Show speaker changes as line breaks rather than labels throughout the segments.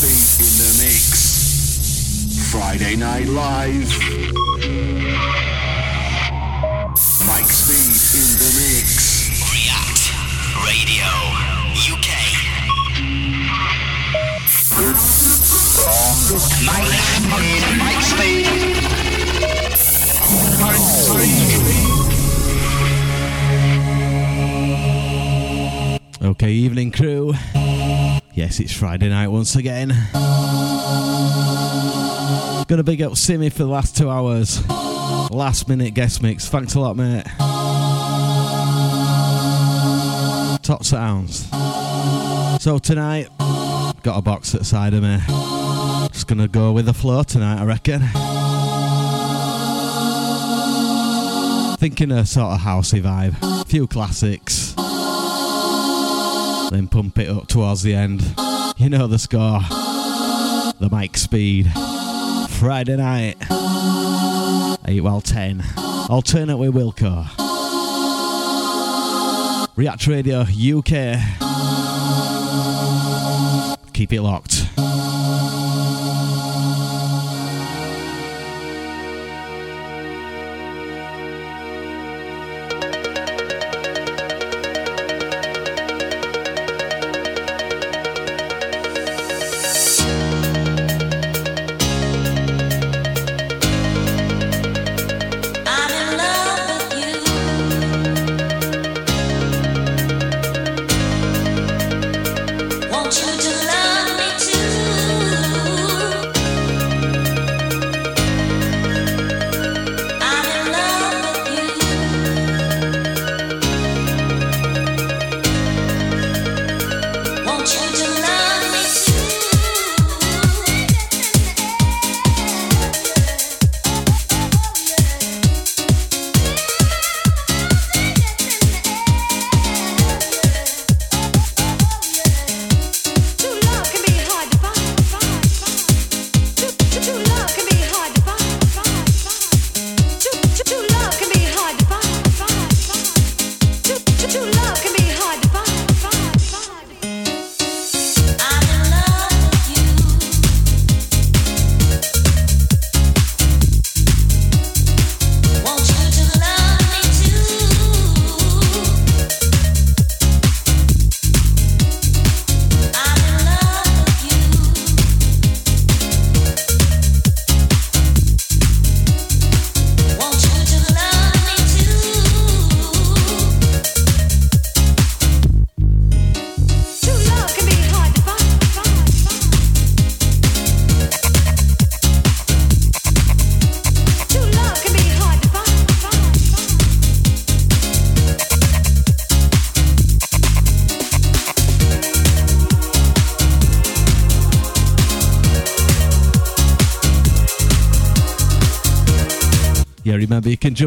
Speed in the mix. Friday Night Live. Mike Speed in the mix.
React Radio UK. Mike, Mike Speed.
Okay, evening crew. Yes, it's Friday night once again. Gonna big up Simmy for the last two hours. Last minute guest mix. Thanks a lot, mate. Top sounds. So tonight, got a box at side of me. Just gonna go with the flow tonight, I reckon. Thinking a sort of housey vibe. Few classics then pump it up towards the end. You know the score. The Mike Speed. Friday night. 8 while 10. Alternate with Wilco. React Radio UK. Keep it locked.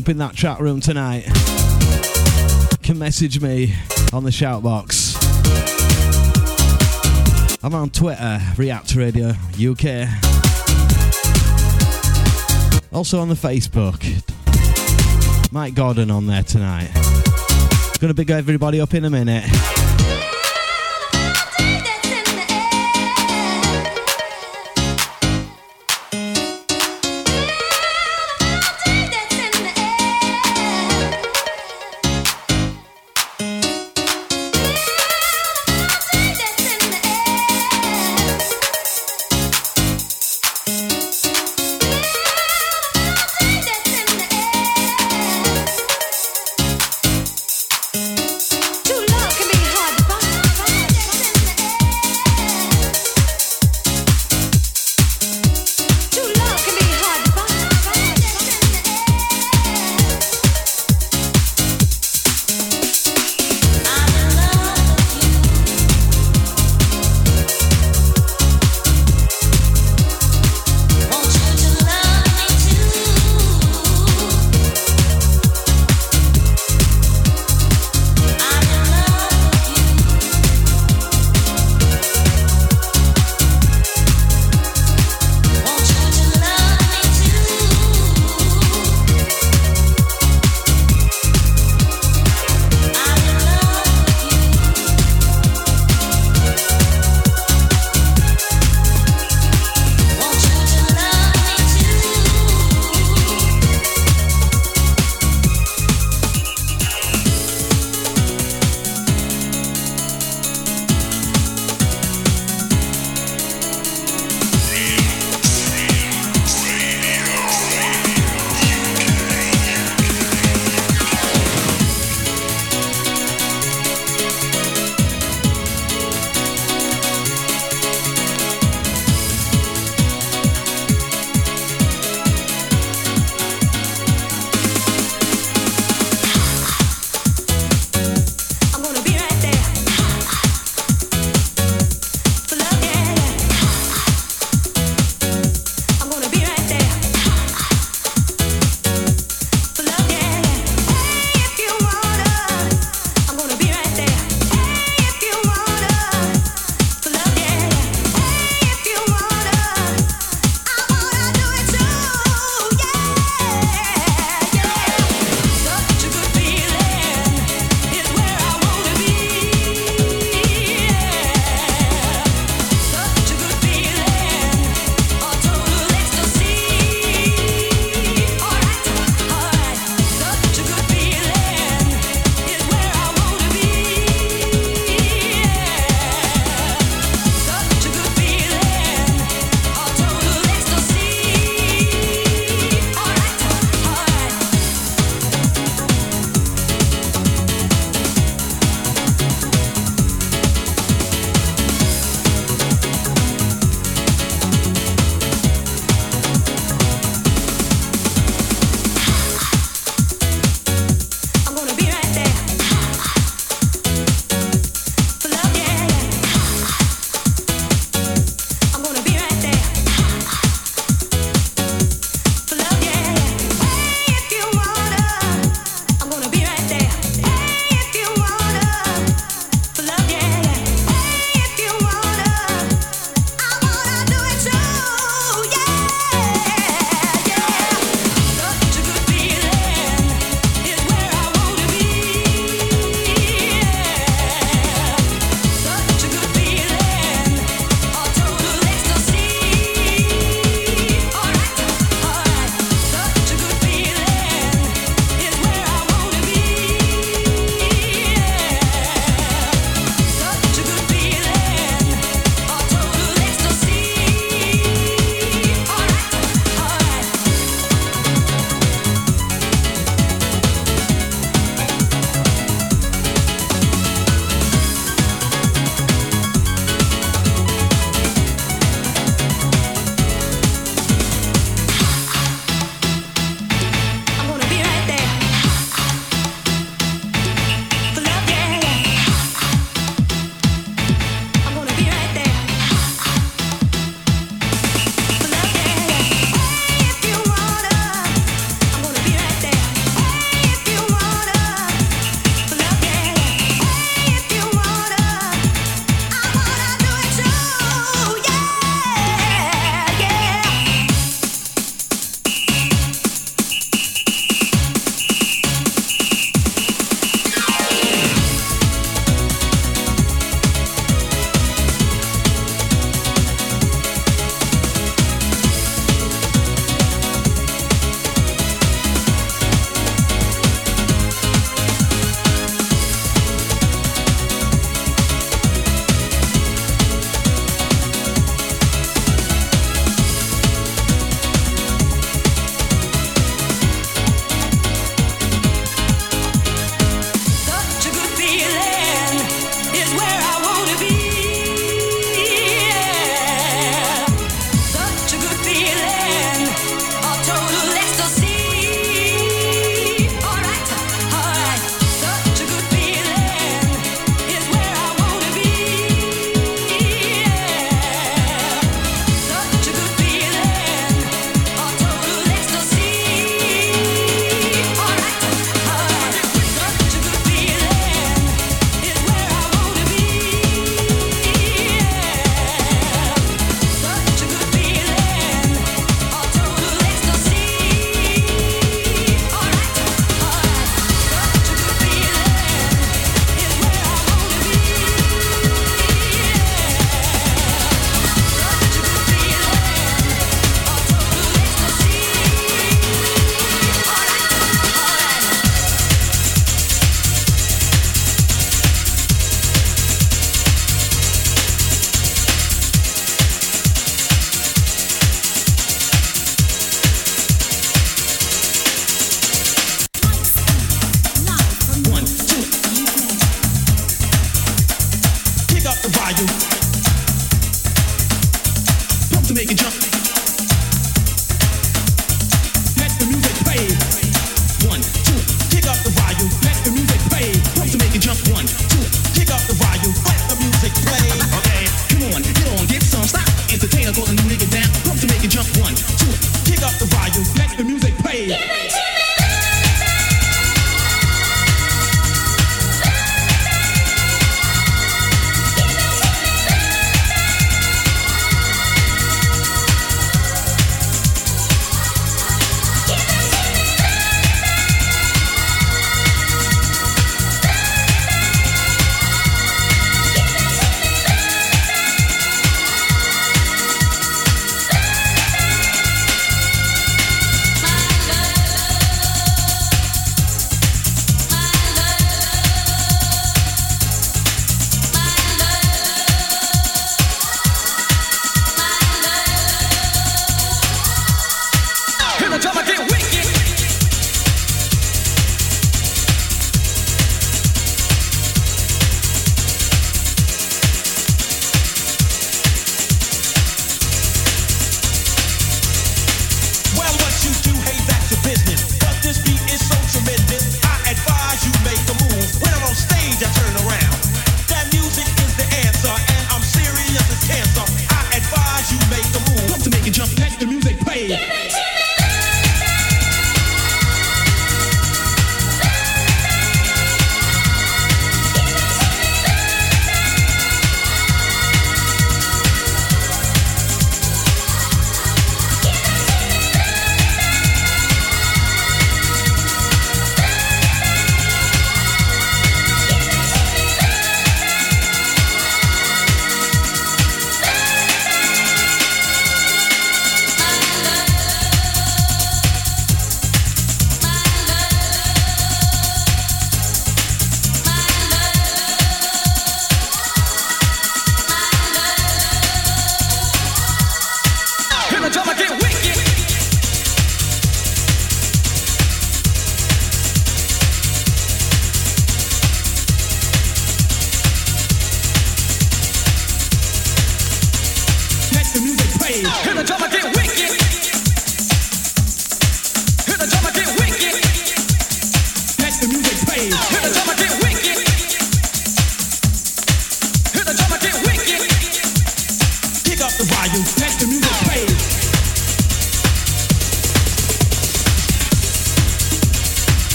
Jump in that chat room tonight. Can message me on the shout box. I'm on Twitter, React Radio UK. Also on the Facebook. Mike Gordon on there tonight. Gonna big everybody up in a minute.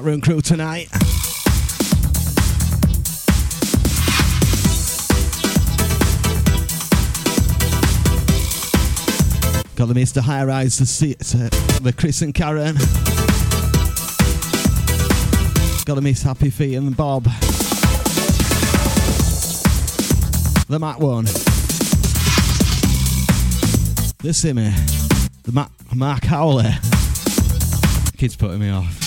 chat room crew tonight. Got the Mr. High Rise, the, C- uh, the Chris and Karen. Got the Miss Happy Feet and Bob. The Matt one. The Simmy. The Matt Mark Howley. Kid's putting me off.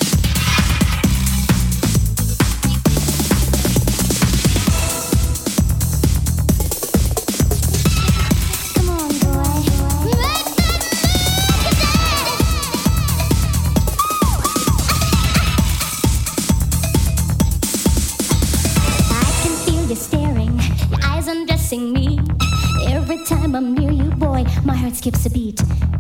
Skips a beat.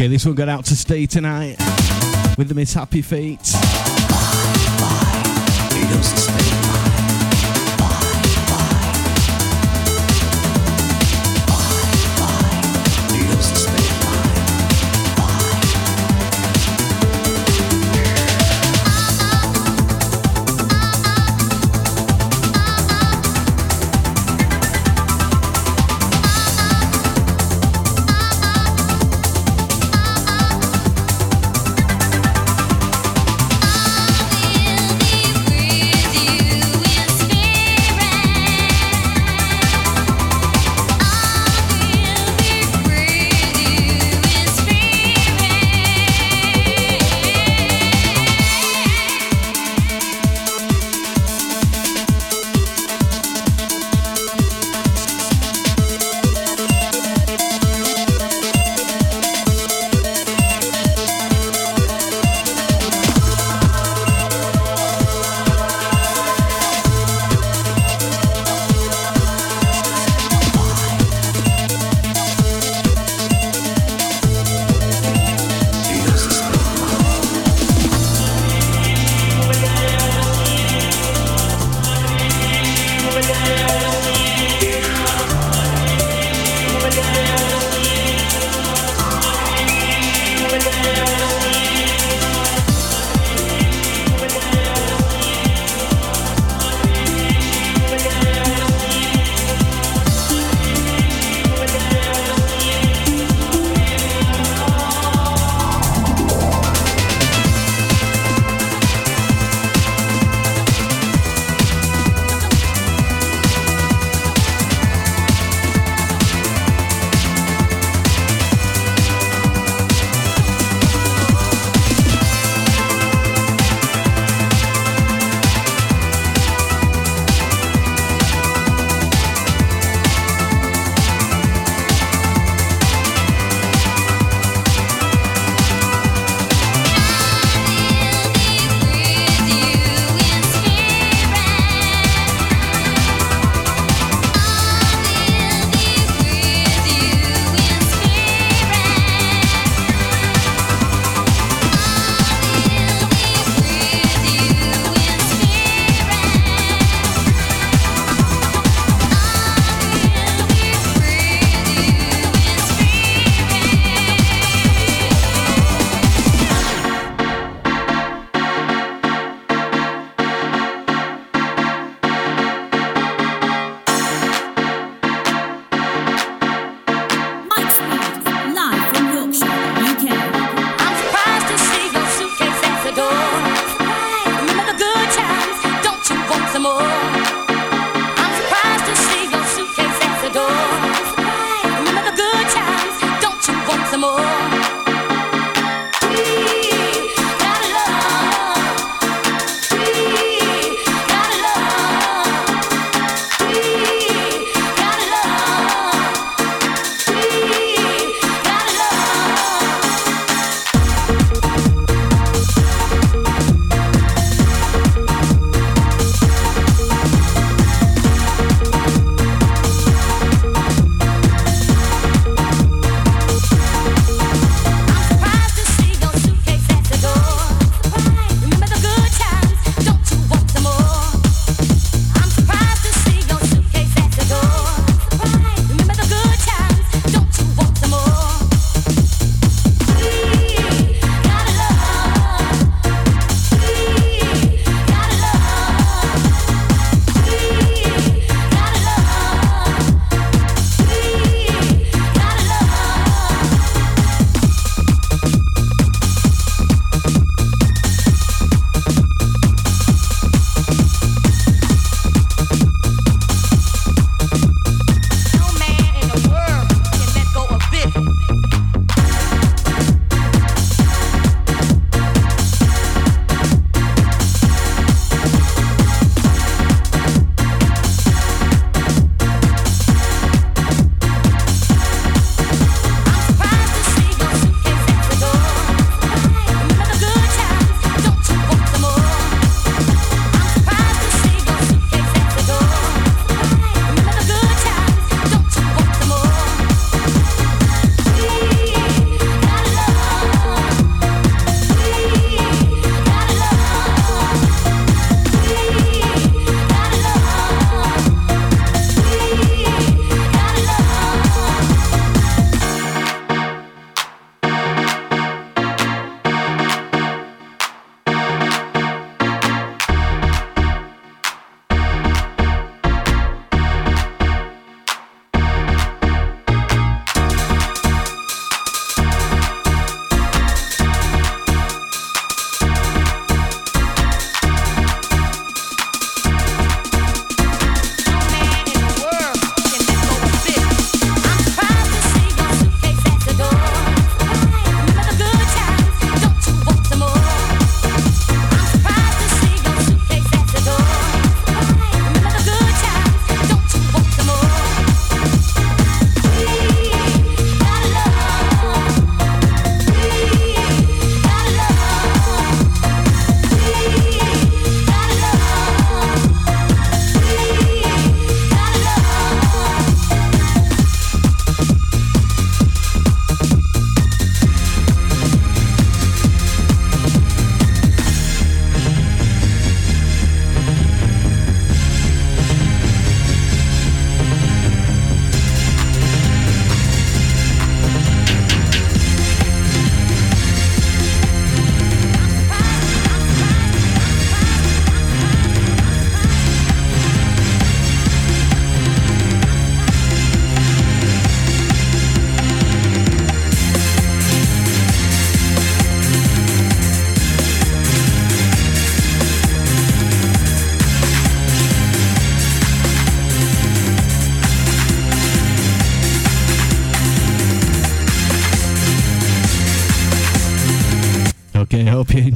Okay, this one got out to stay tonight with the Miss Happy Feet.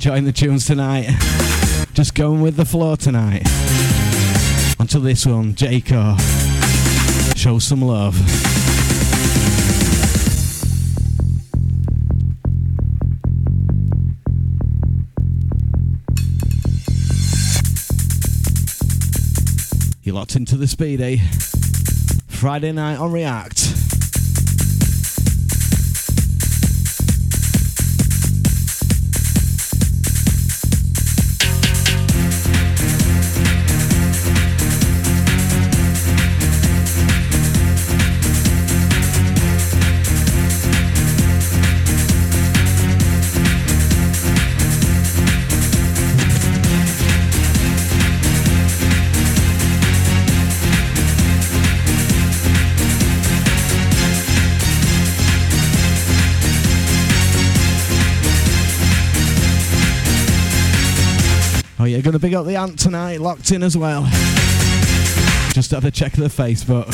Enjoying the tunes tonight. Just going with the flow tonight. Until this one, Jaco. Show some love. You're locked into the speedy. Friday night on React. Big up the ant tonight, locked in as well. Just had a check of the Facebook.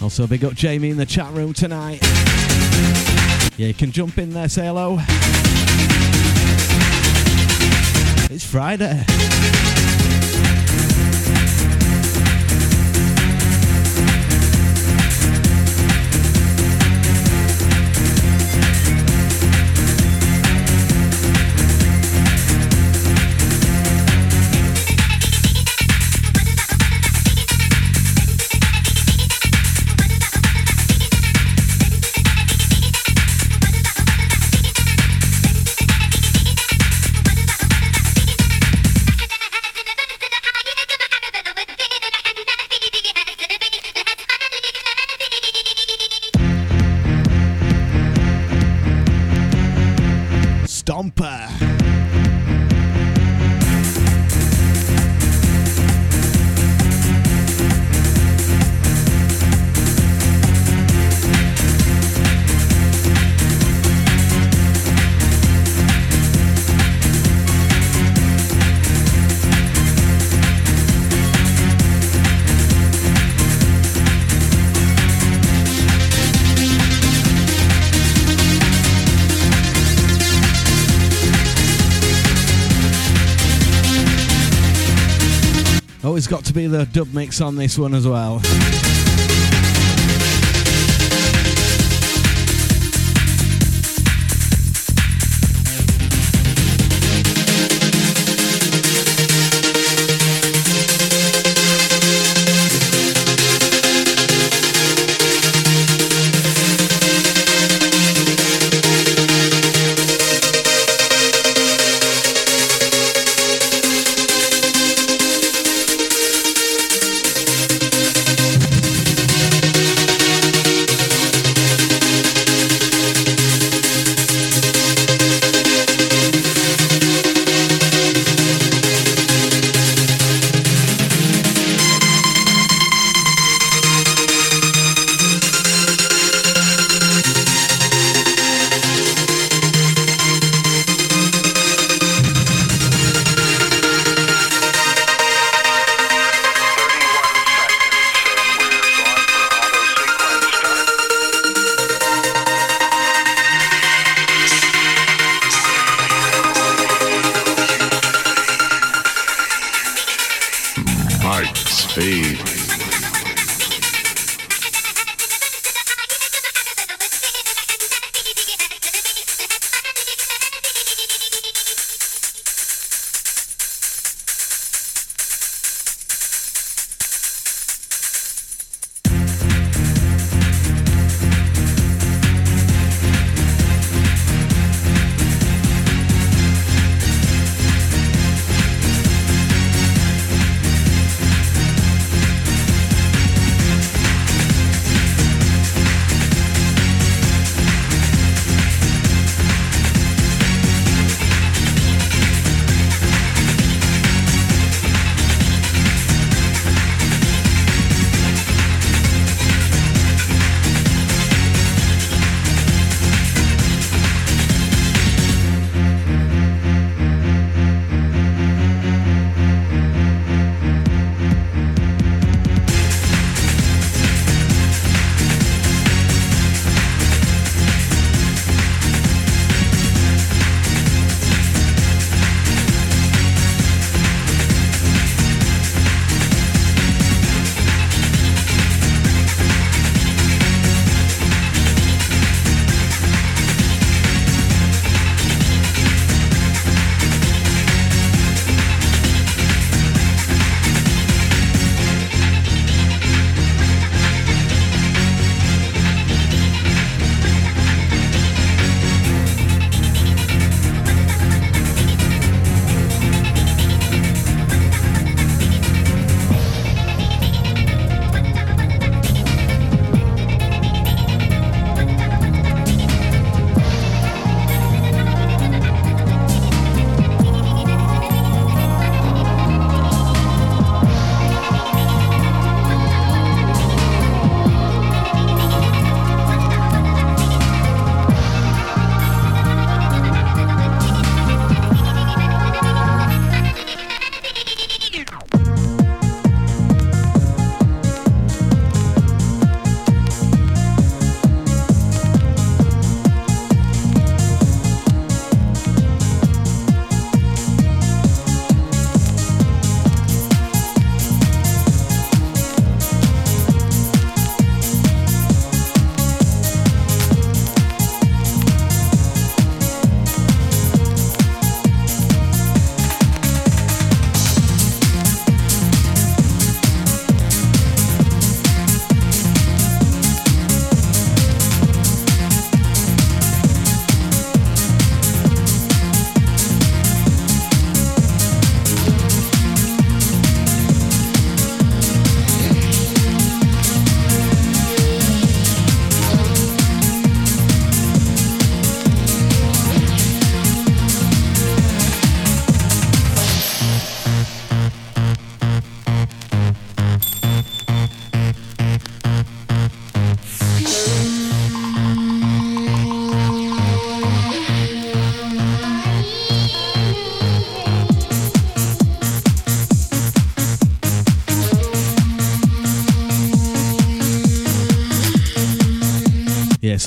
Also, big up Jamie in the chat room tonight. Yeah, you can jump in there, say hello. It's Friday. Dub mix on this one as well.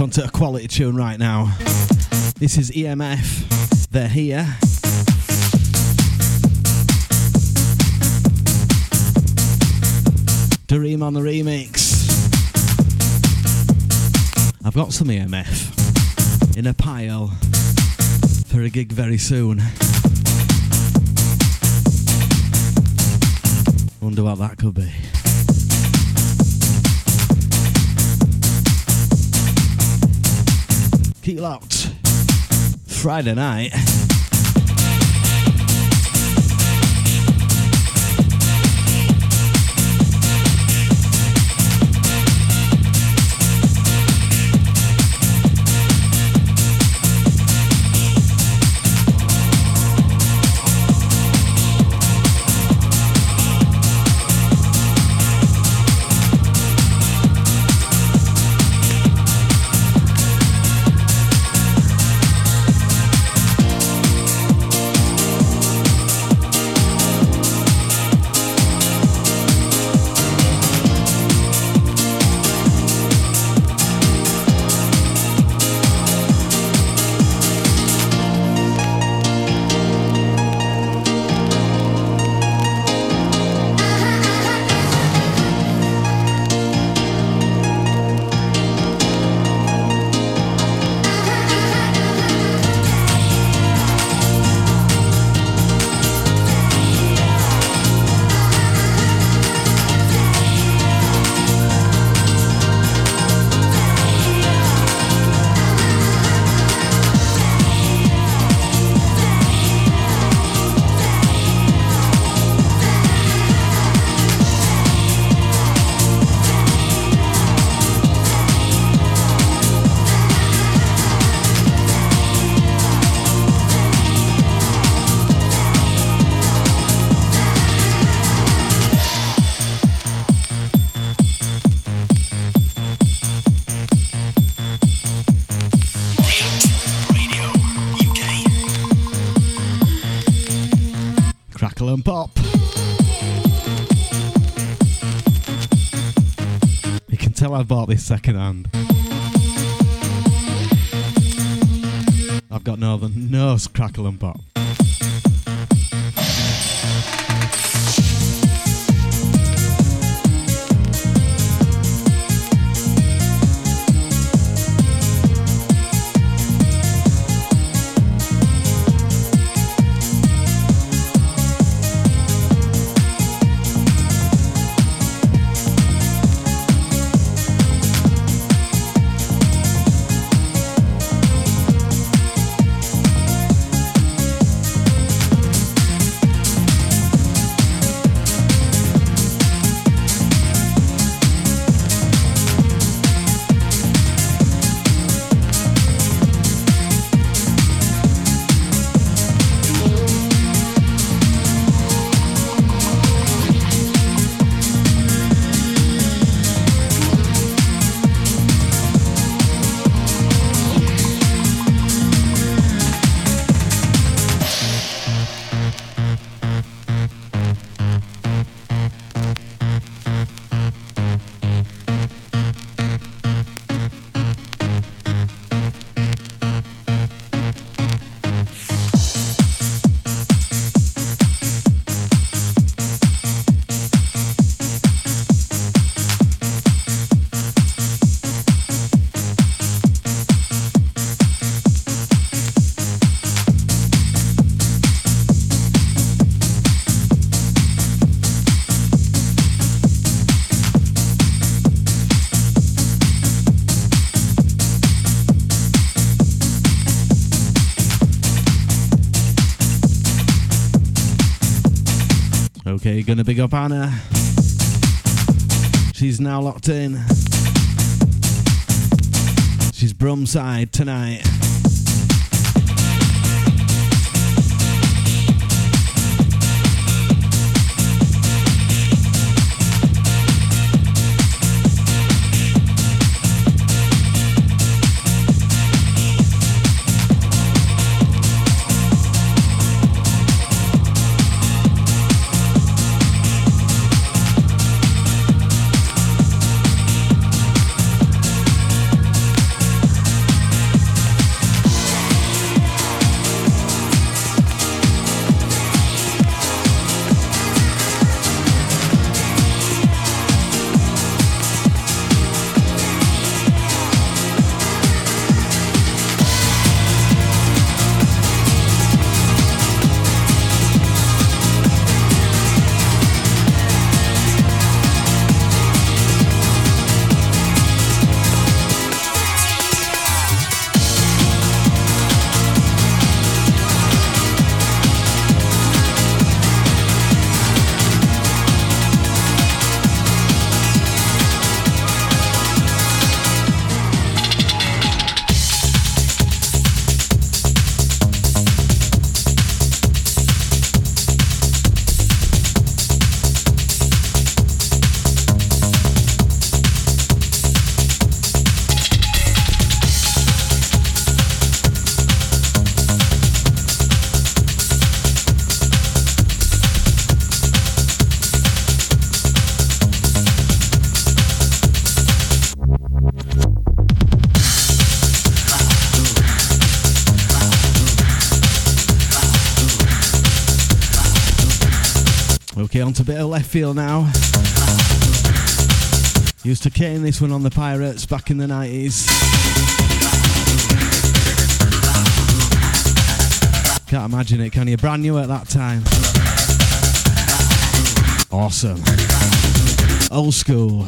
Onto a quality tune right now. This is EMF. They're here. Dareem on the remix. I've got some EMF in a pile for a gig very soon. Wonder what that could be. Locked. Friday night. Can I bought this second hand. I've got no other no crackle and pop. Gonna big up Anna. She's now locked in. She's Brumside tonight. Okay, on to a bit of left field now. Used to cane this one on the Pirates back in the 90s. Can't imagine it, can you? Brand new at that time. Awesome. Old school.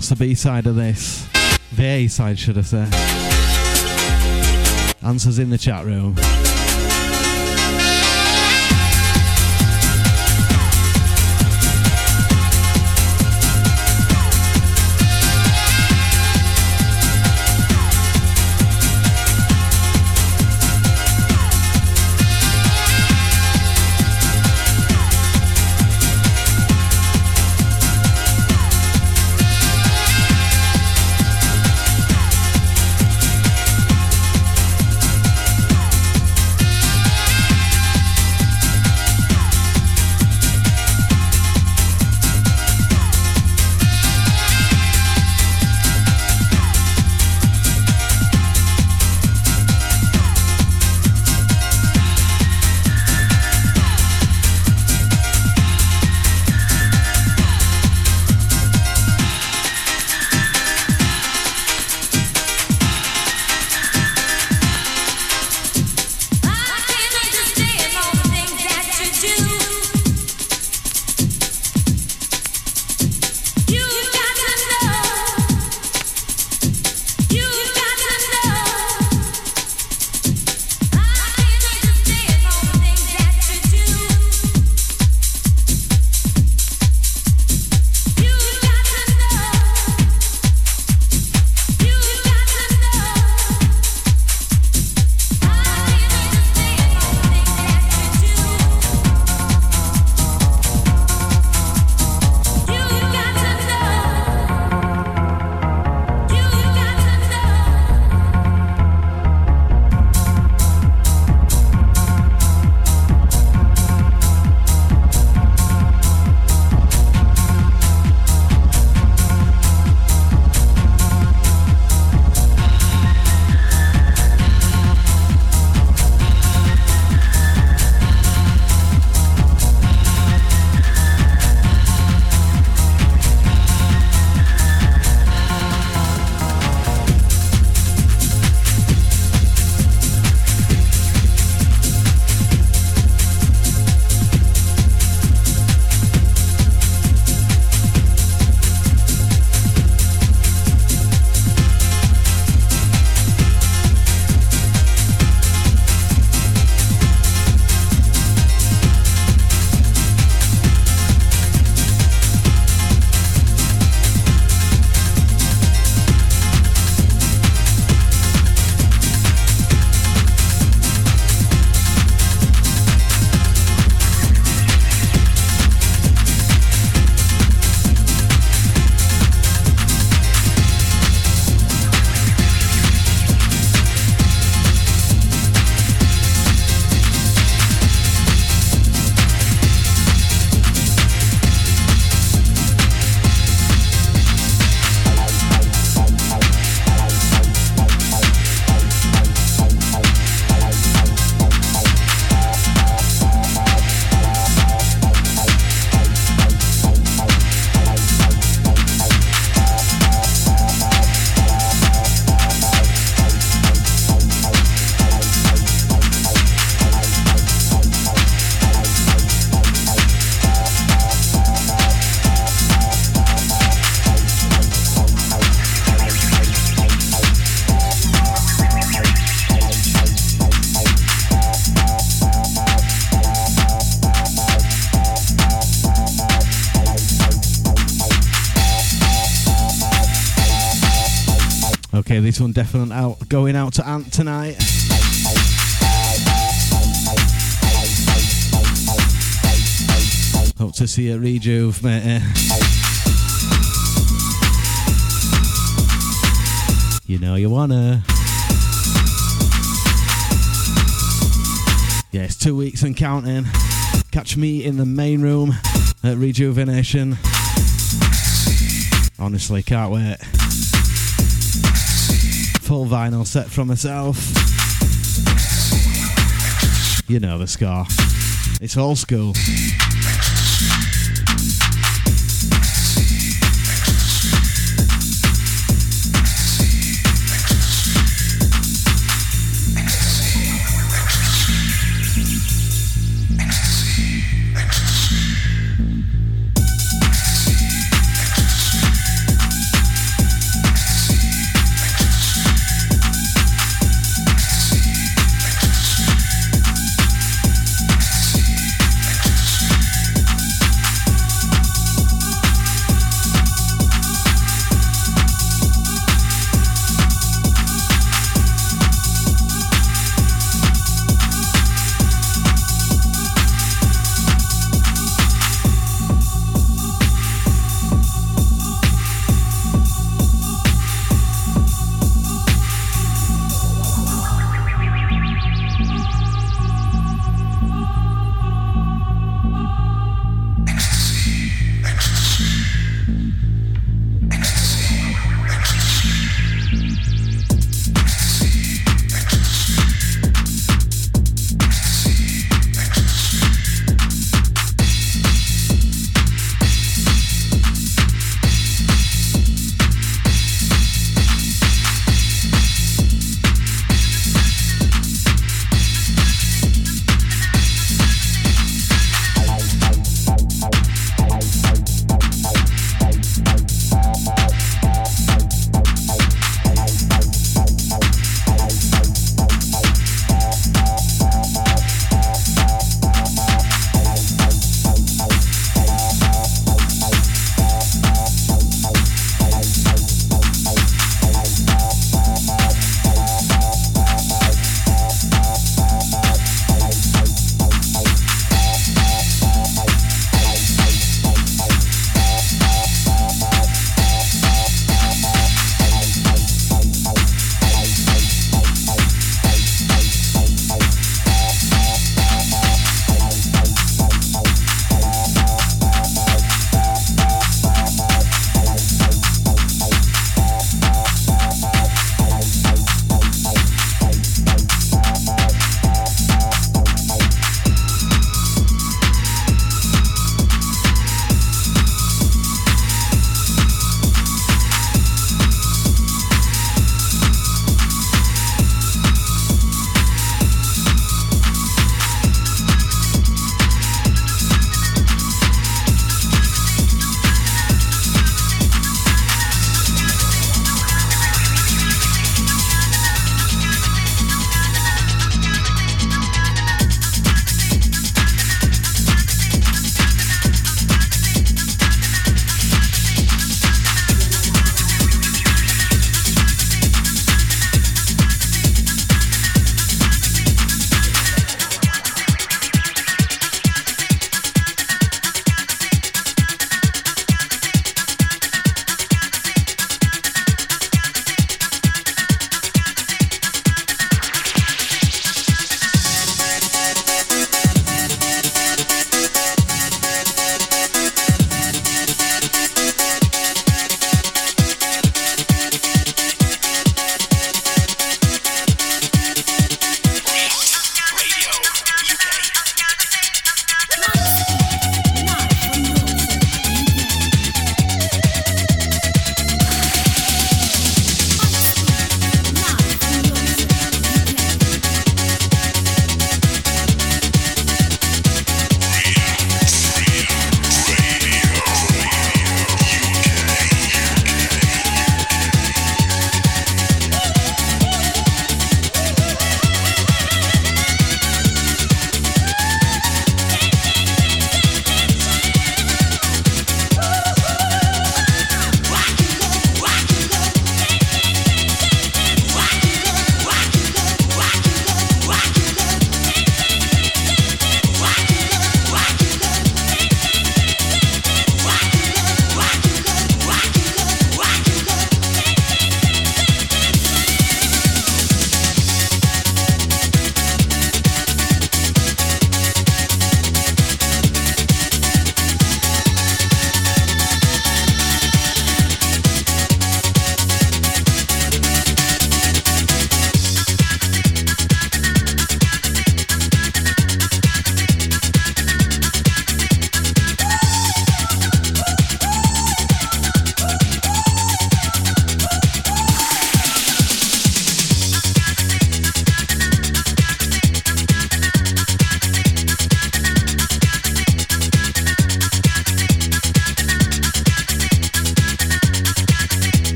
What's the B side of this? The A side, should I say? Answers in the chat room. This one definitely out going out to Ant tonight. Hope to see you at Rejuve, mate. You know you wanna. Yeah, it's two weeks and counting. Catch me in the main room at Rejuvenation. Honestly, can't wait. Full vinyl set from myself. You know the scar. It's old school.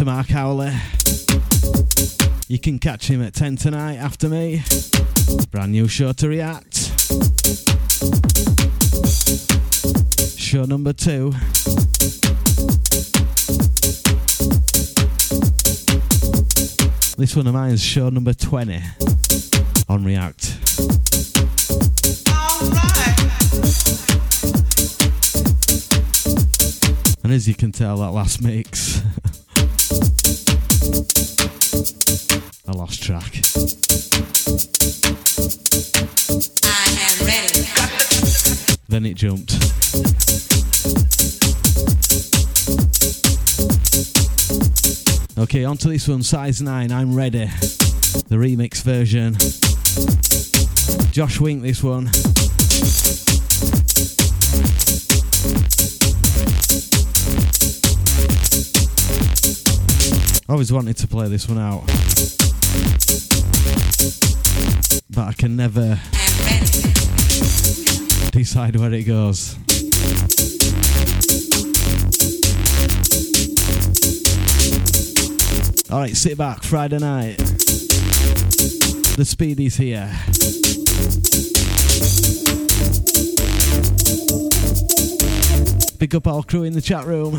To Mark Howley. You can catch him at 10 tonight after me. Brand new show to react. Show number two. This one of mine is show number 20 on React. And as you can tell, that last mix, I lost track. Then it jumped. Okay, on to this one, size 9, I'm ready. The remix version. Josh Wink, this one. I always wanted to play this one out, I can never decide where it goes. All right, sit back. Friday night. The speedy's here. Big up all crew in the chat room.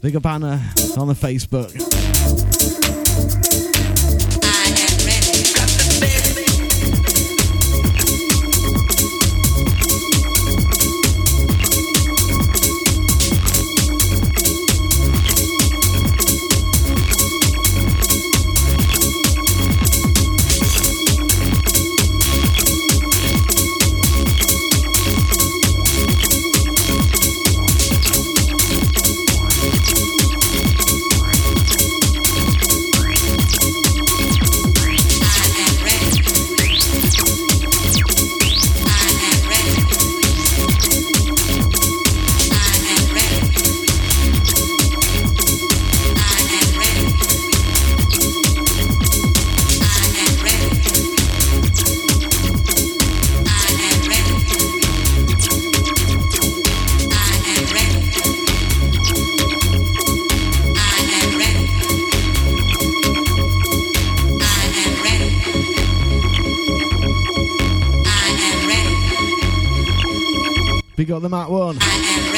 Big up Anna on the Facebook. on that one.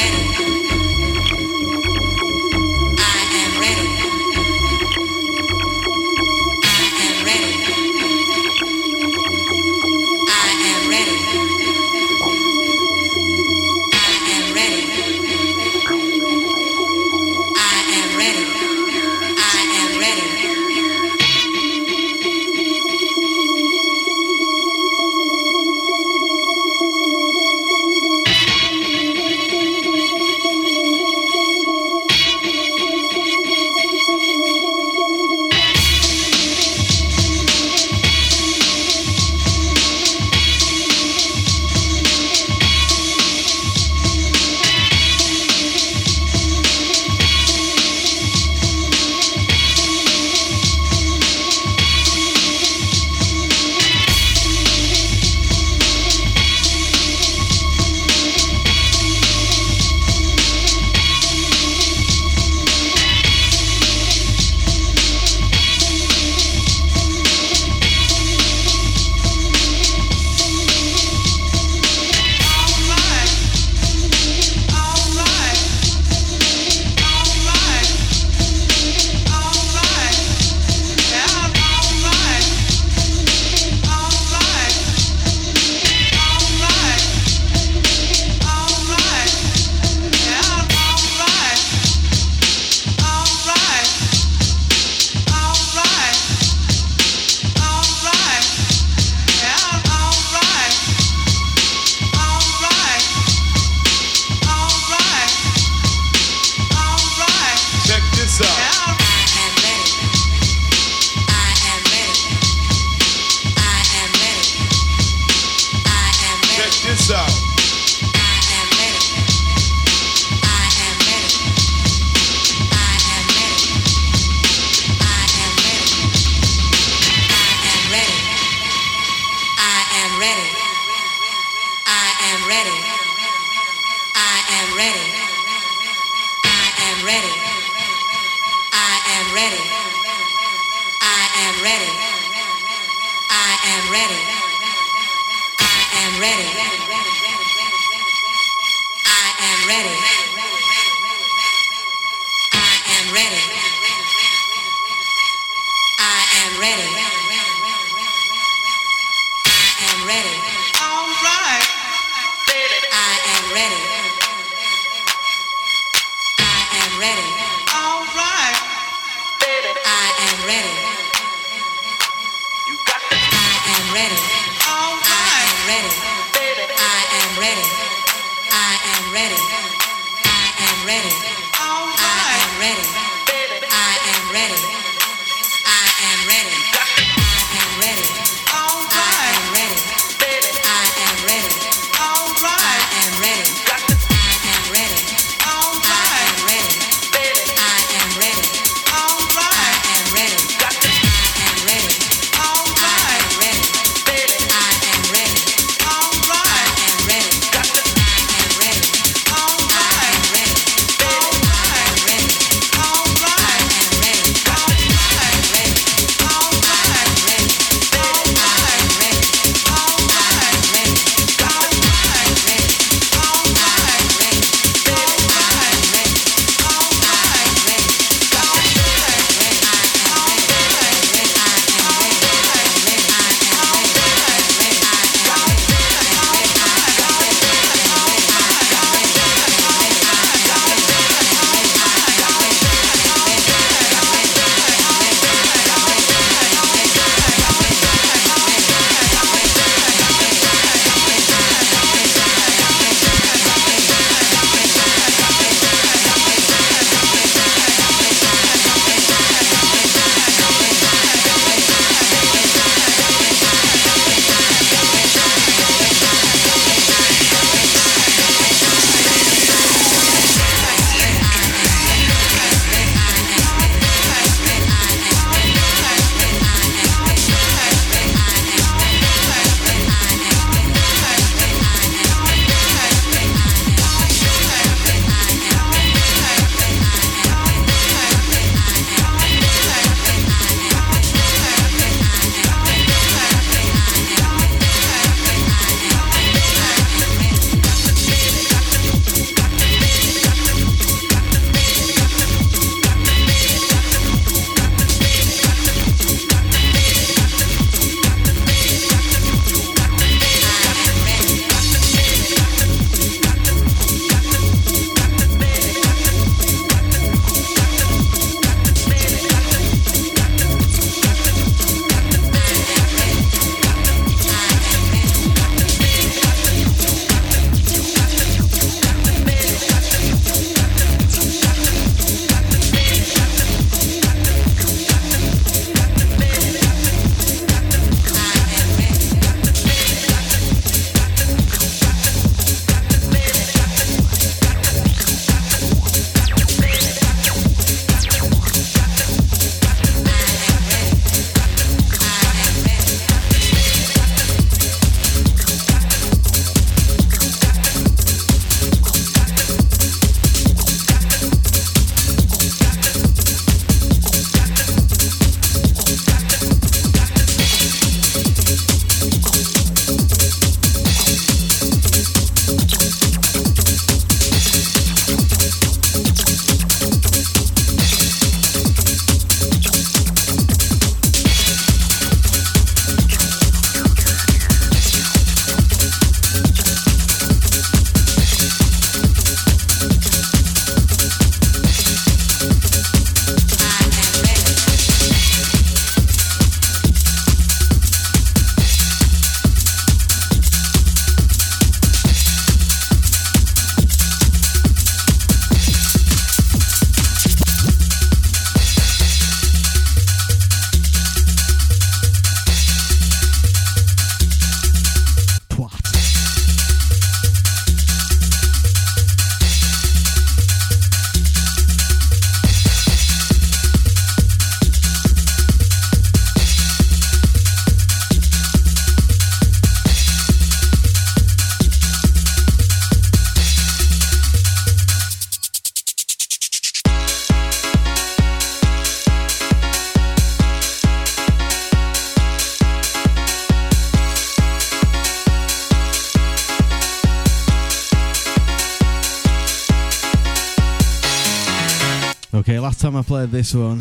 Time I played this one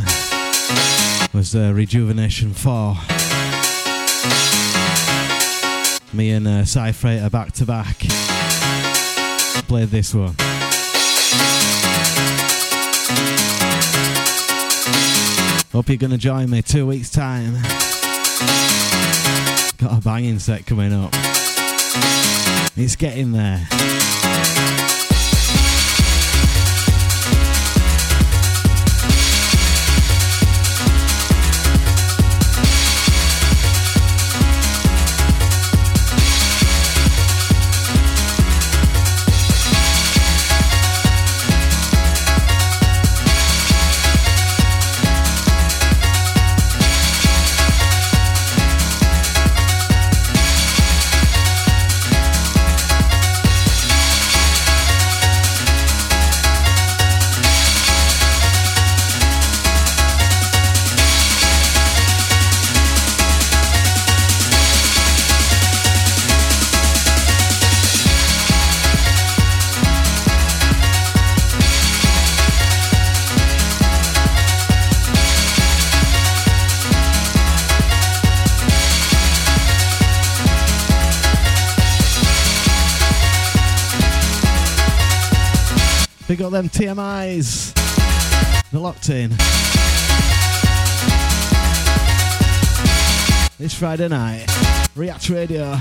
was uh, Rejuvenation 4. Me and uh, Cy Freighter back to back played this one. Hope you're gonna join me two weeks' time. Got a banging set coming up. It's getting there. Them TMIs. They're locked in. This Friday night, React Radio.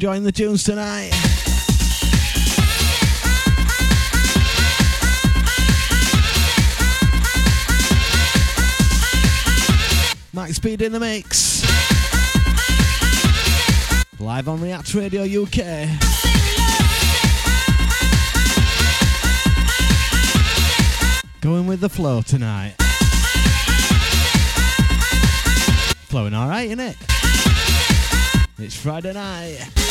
Enjoying the tunes tonight. Mike Speed in the mix. Live on React Radio UK. Going with the flow tonight. Flowing alright, isn't it? It's Friday night.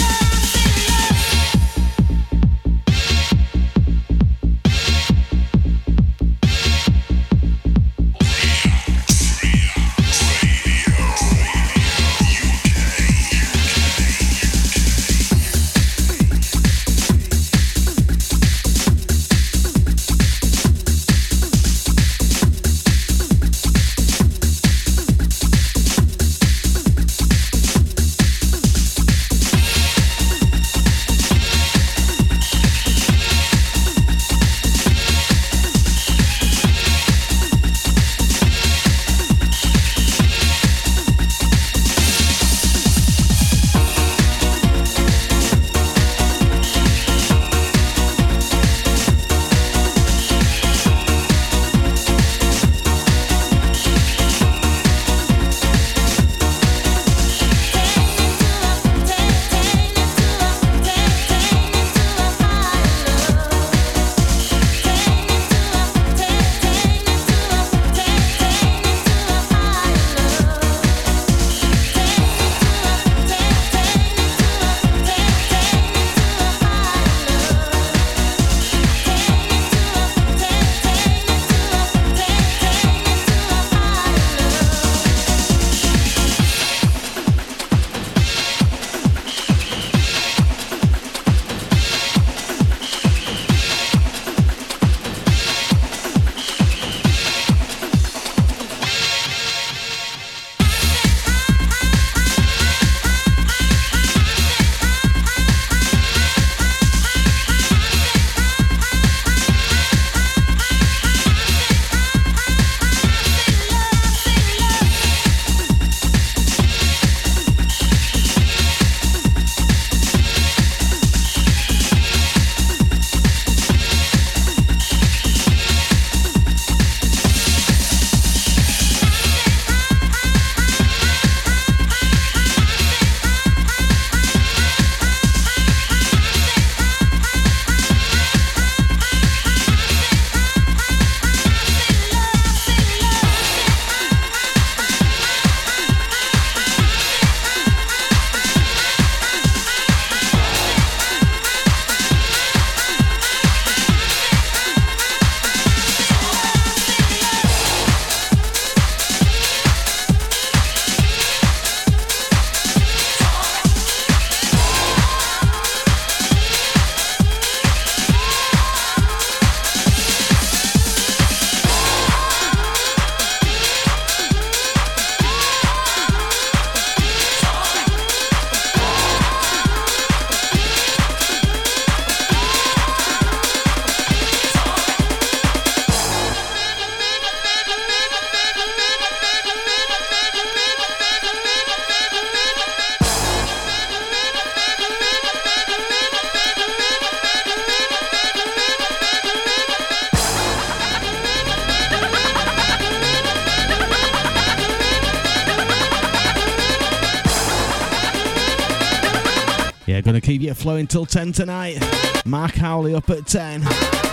Till 10 tonight. Mark Howley up at 10.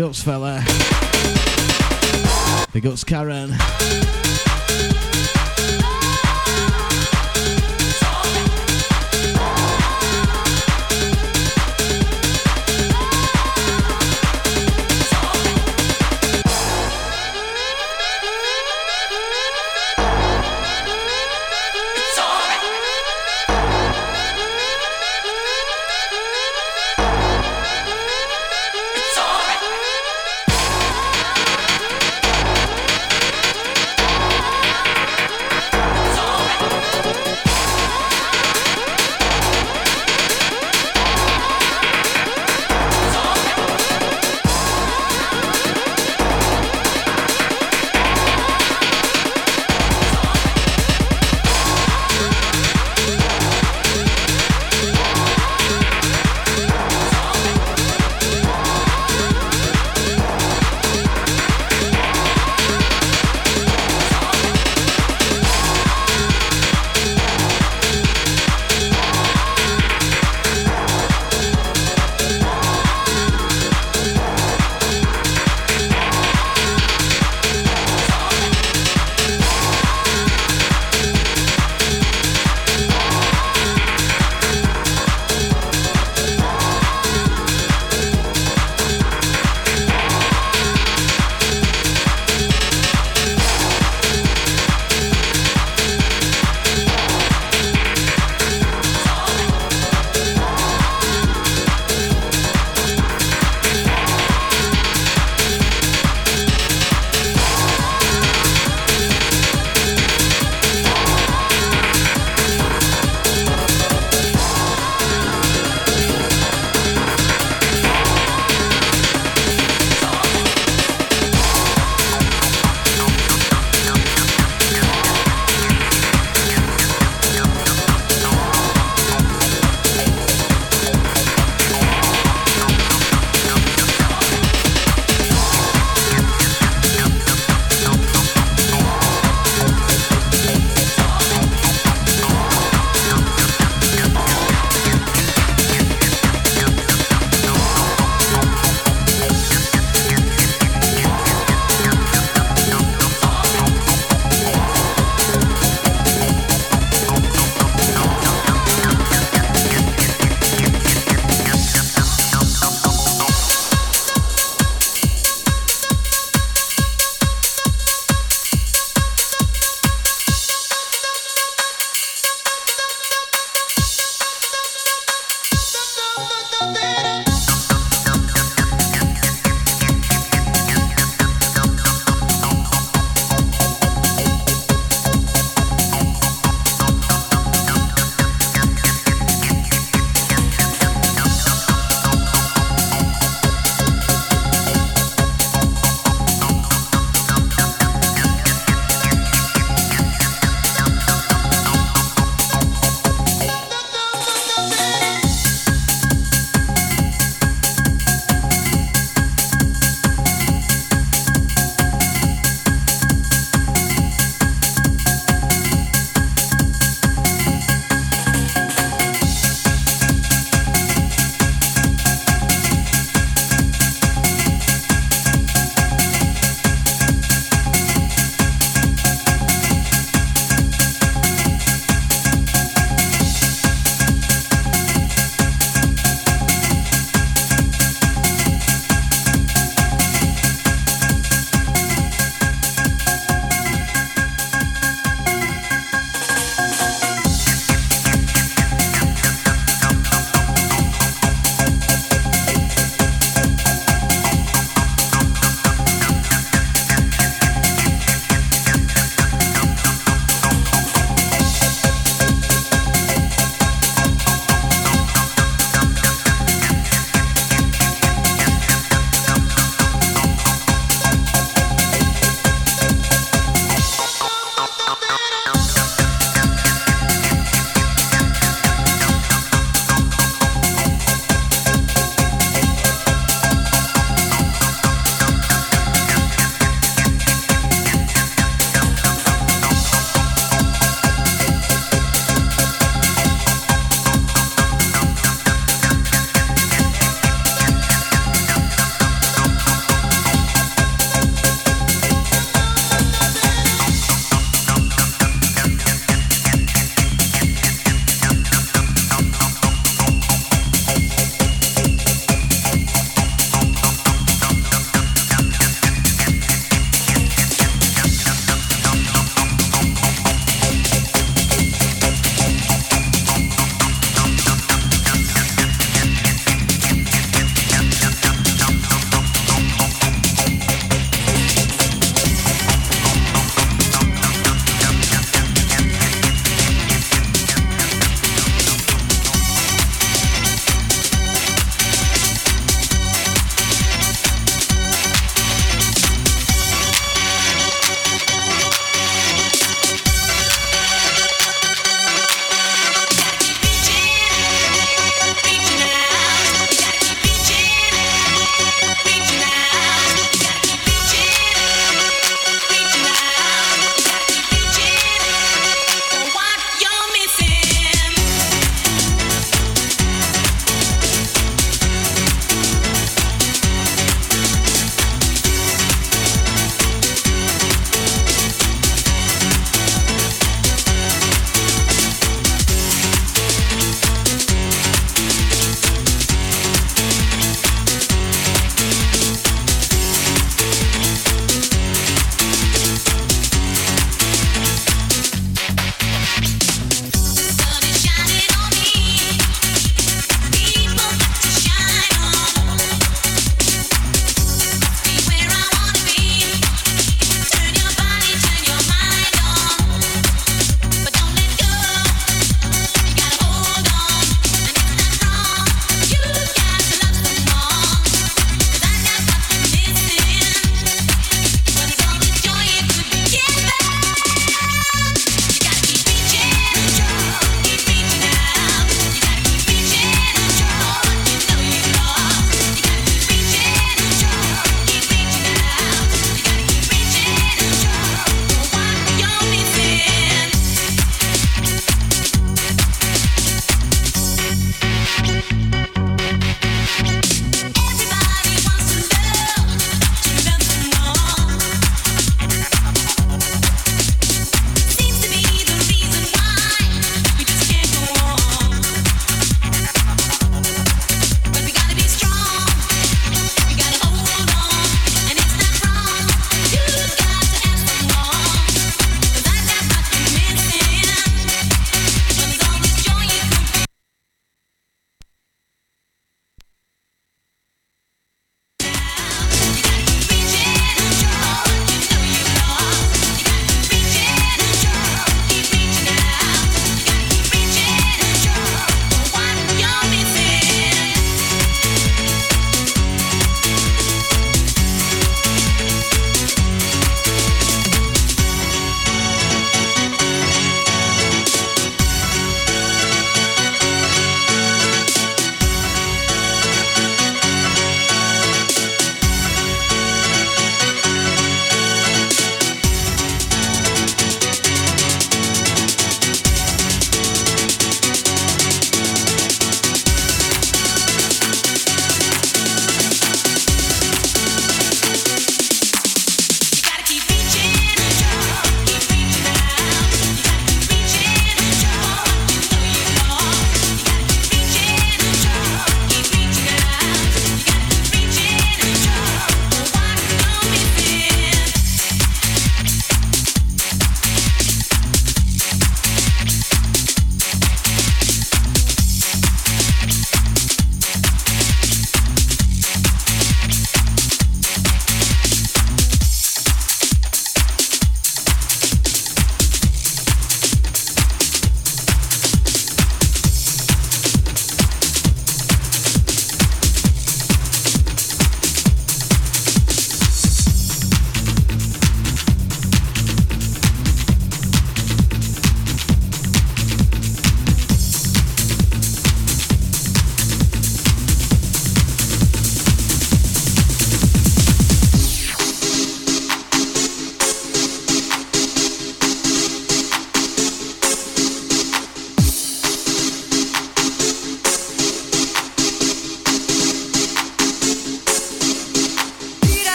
Ups, fella. Big ups, Karen.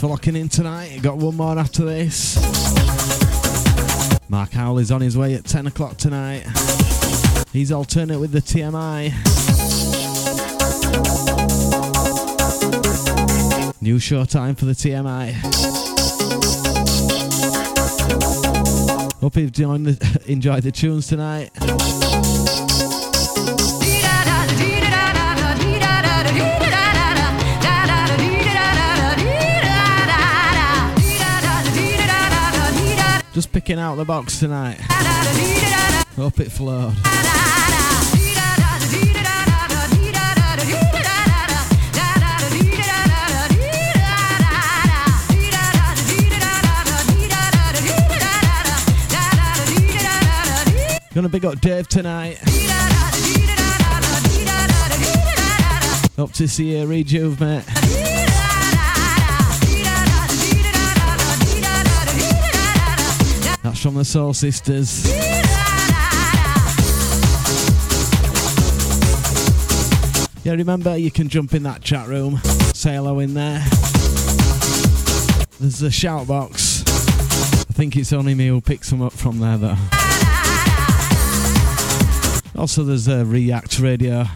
For locking in tonight. Got one more after this. Mark Howley is on his way at 10 o'clock tonight. He's alternate with the TMI. New show time for the TMI. Hope you've enjoyed the tunes tonight. Picking out the box tonight. Hope it flowed. Gonna big up Dave tonight. Hope to see you, Rejuve, mate. That's from the Soul Sisters. Yeah, remember you can jump in that chat room, say hello in there. There's a shout box. I think it's only me who picks them up from there though. Also, there's a React Radio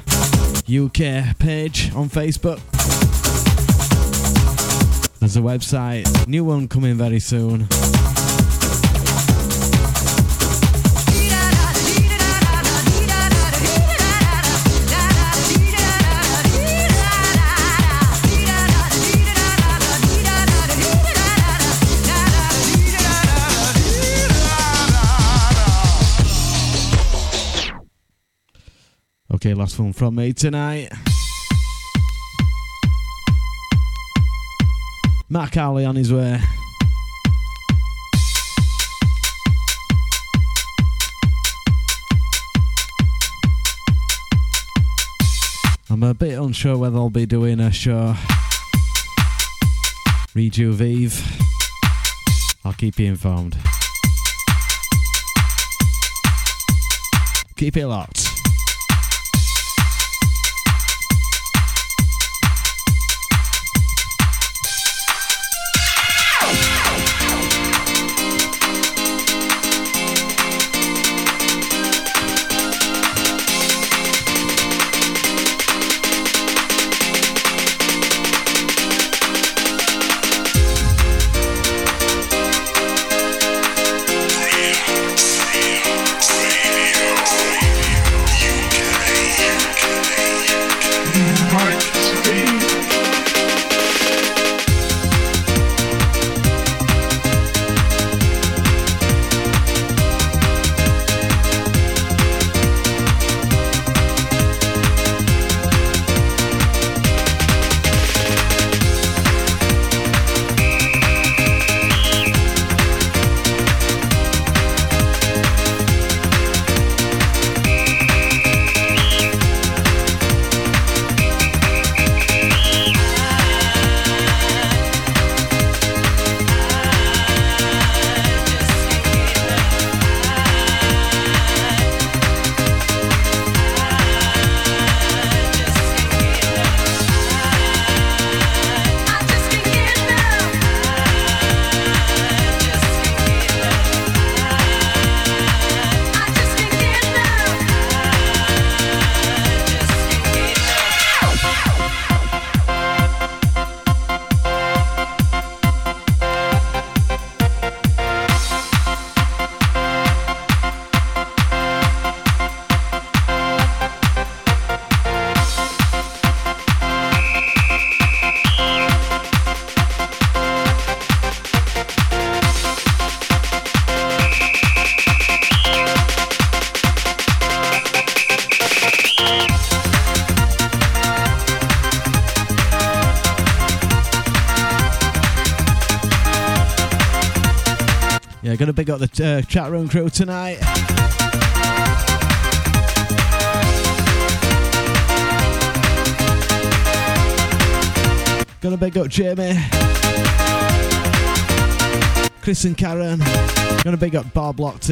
UK page on Facebook. There's a website, new one coming very soon. Okay, last one from me tonight. Matt Cowley on his way. I'm a bit unsure whether I'll be doing a show. Rejuve. I'll keep you informed. Keep it locked. Yeah, gonna big up the uh, chat room crew tonight. Gonna big up Jamie, Chris and Karen. Gonna big up Bob locked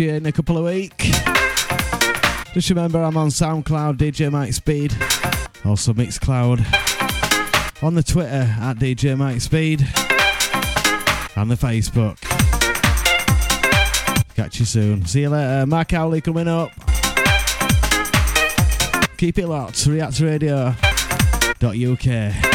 you in a couple of weeks. Just remember I'm on SoundCloud, DJ Mike Speed. Also Mixcloud. On the Twitter at DJ Mike Speed. And the Facebook. Catch you soon. See you later. Mark Howley coming up. Keep it locked. Reactradio.uk.
Don't stop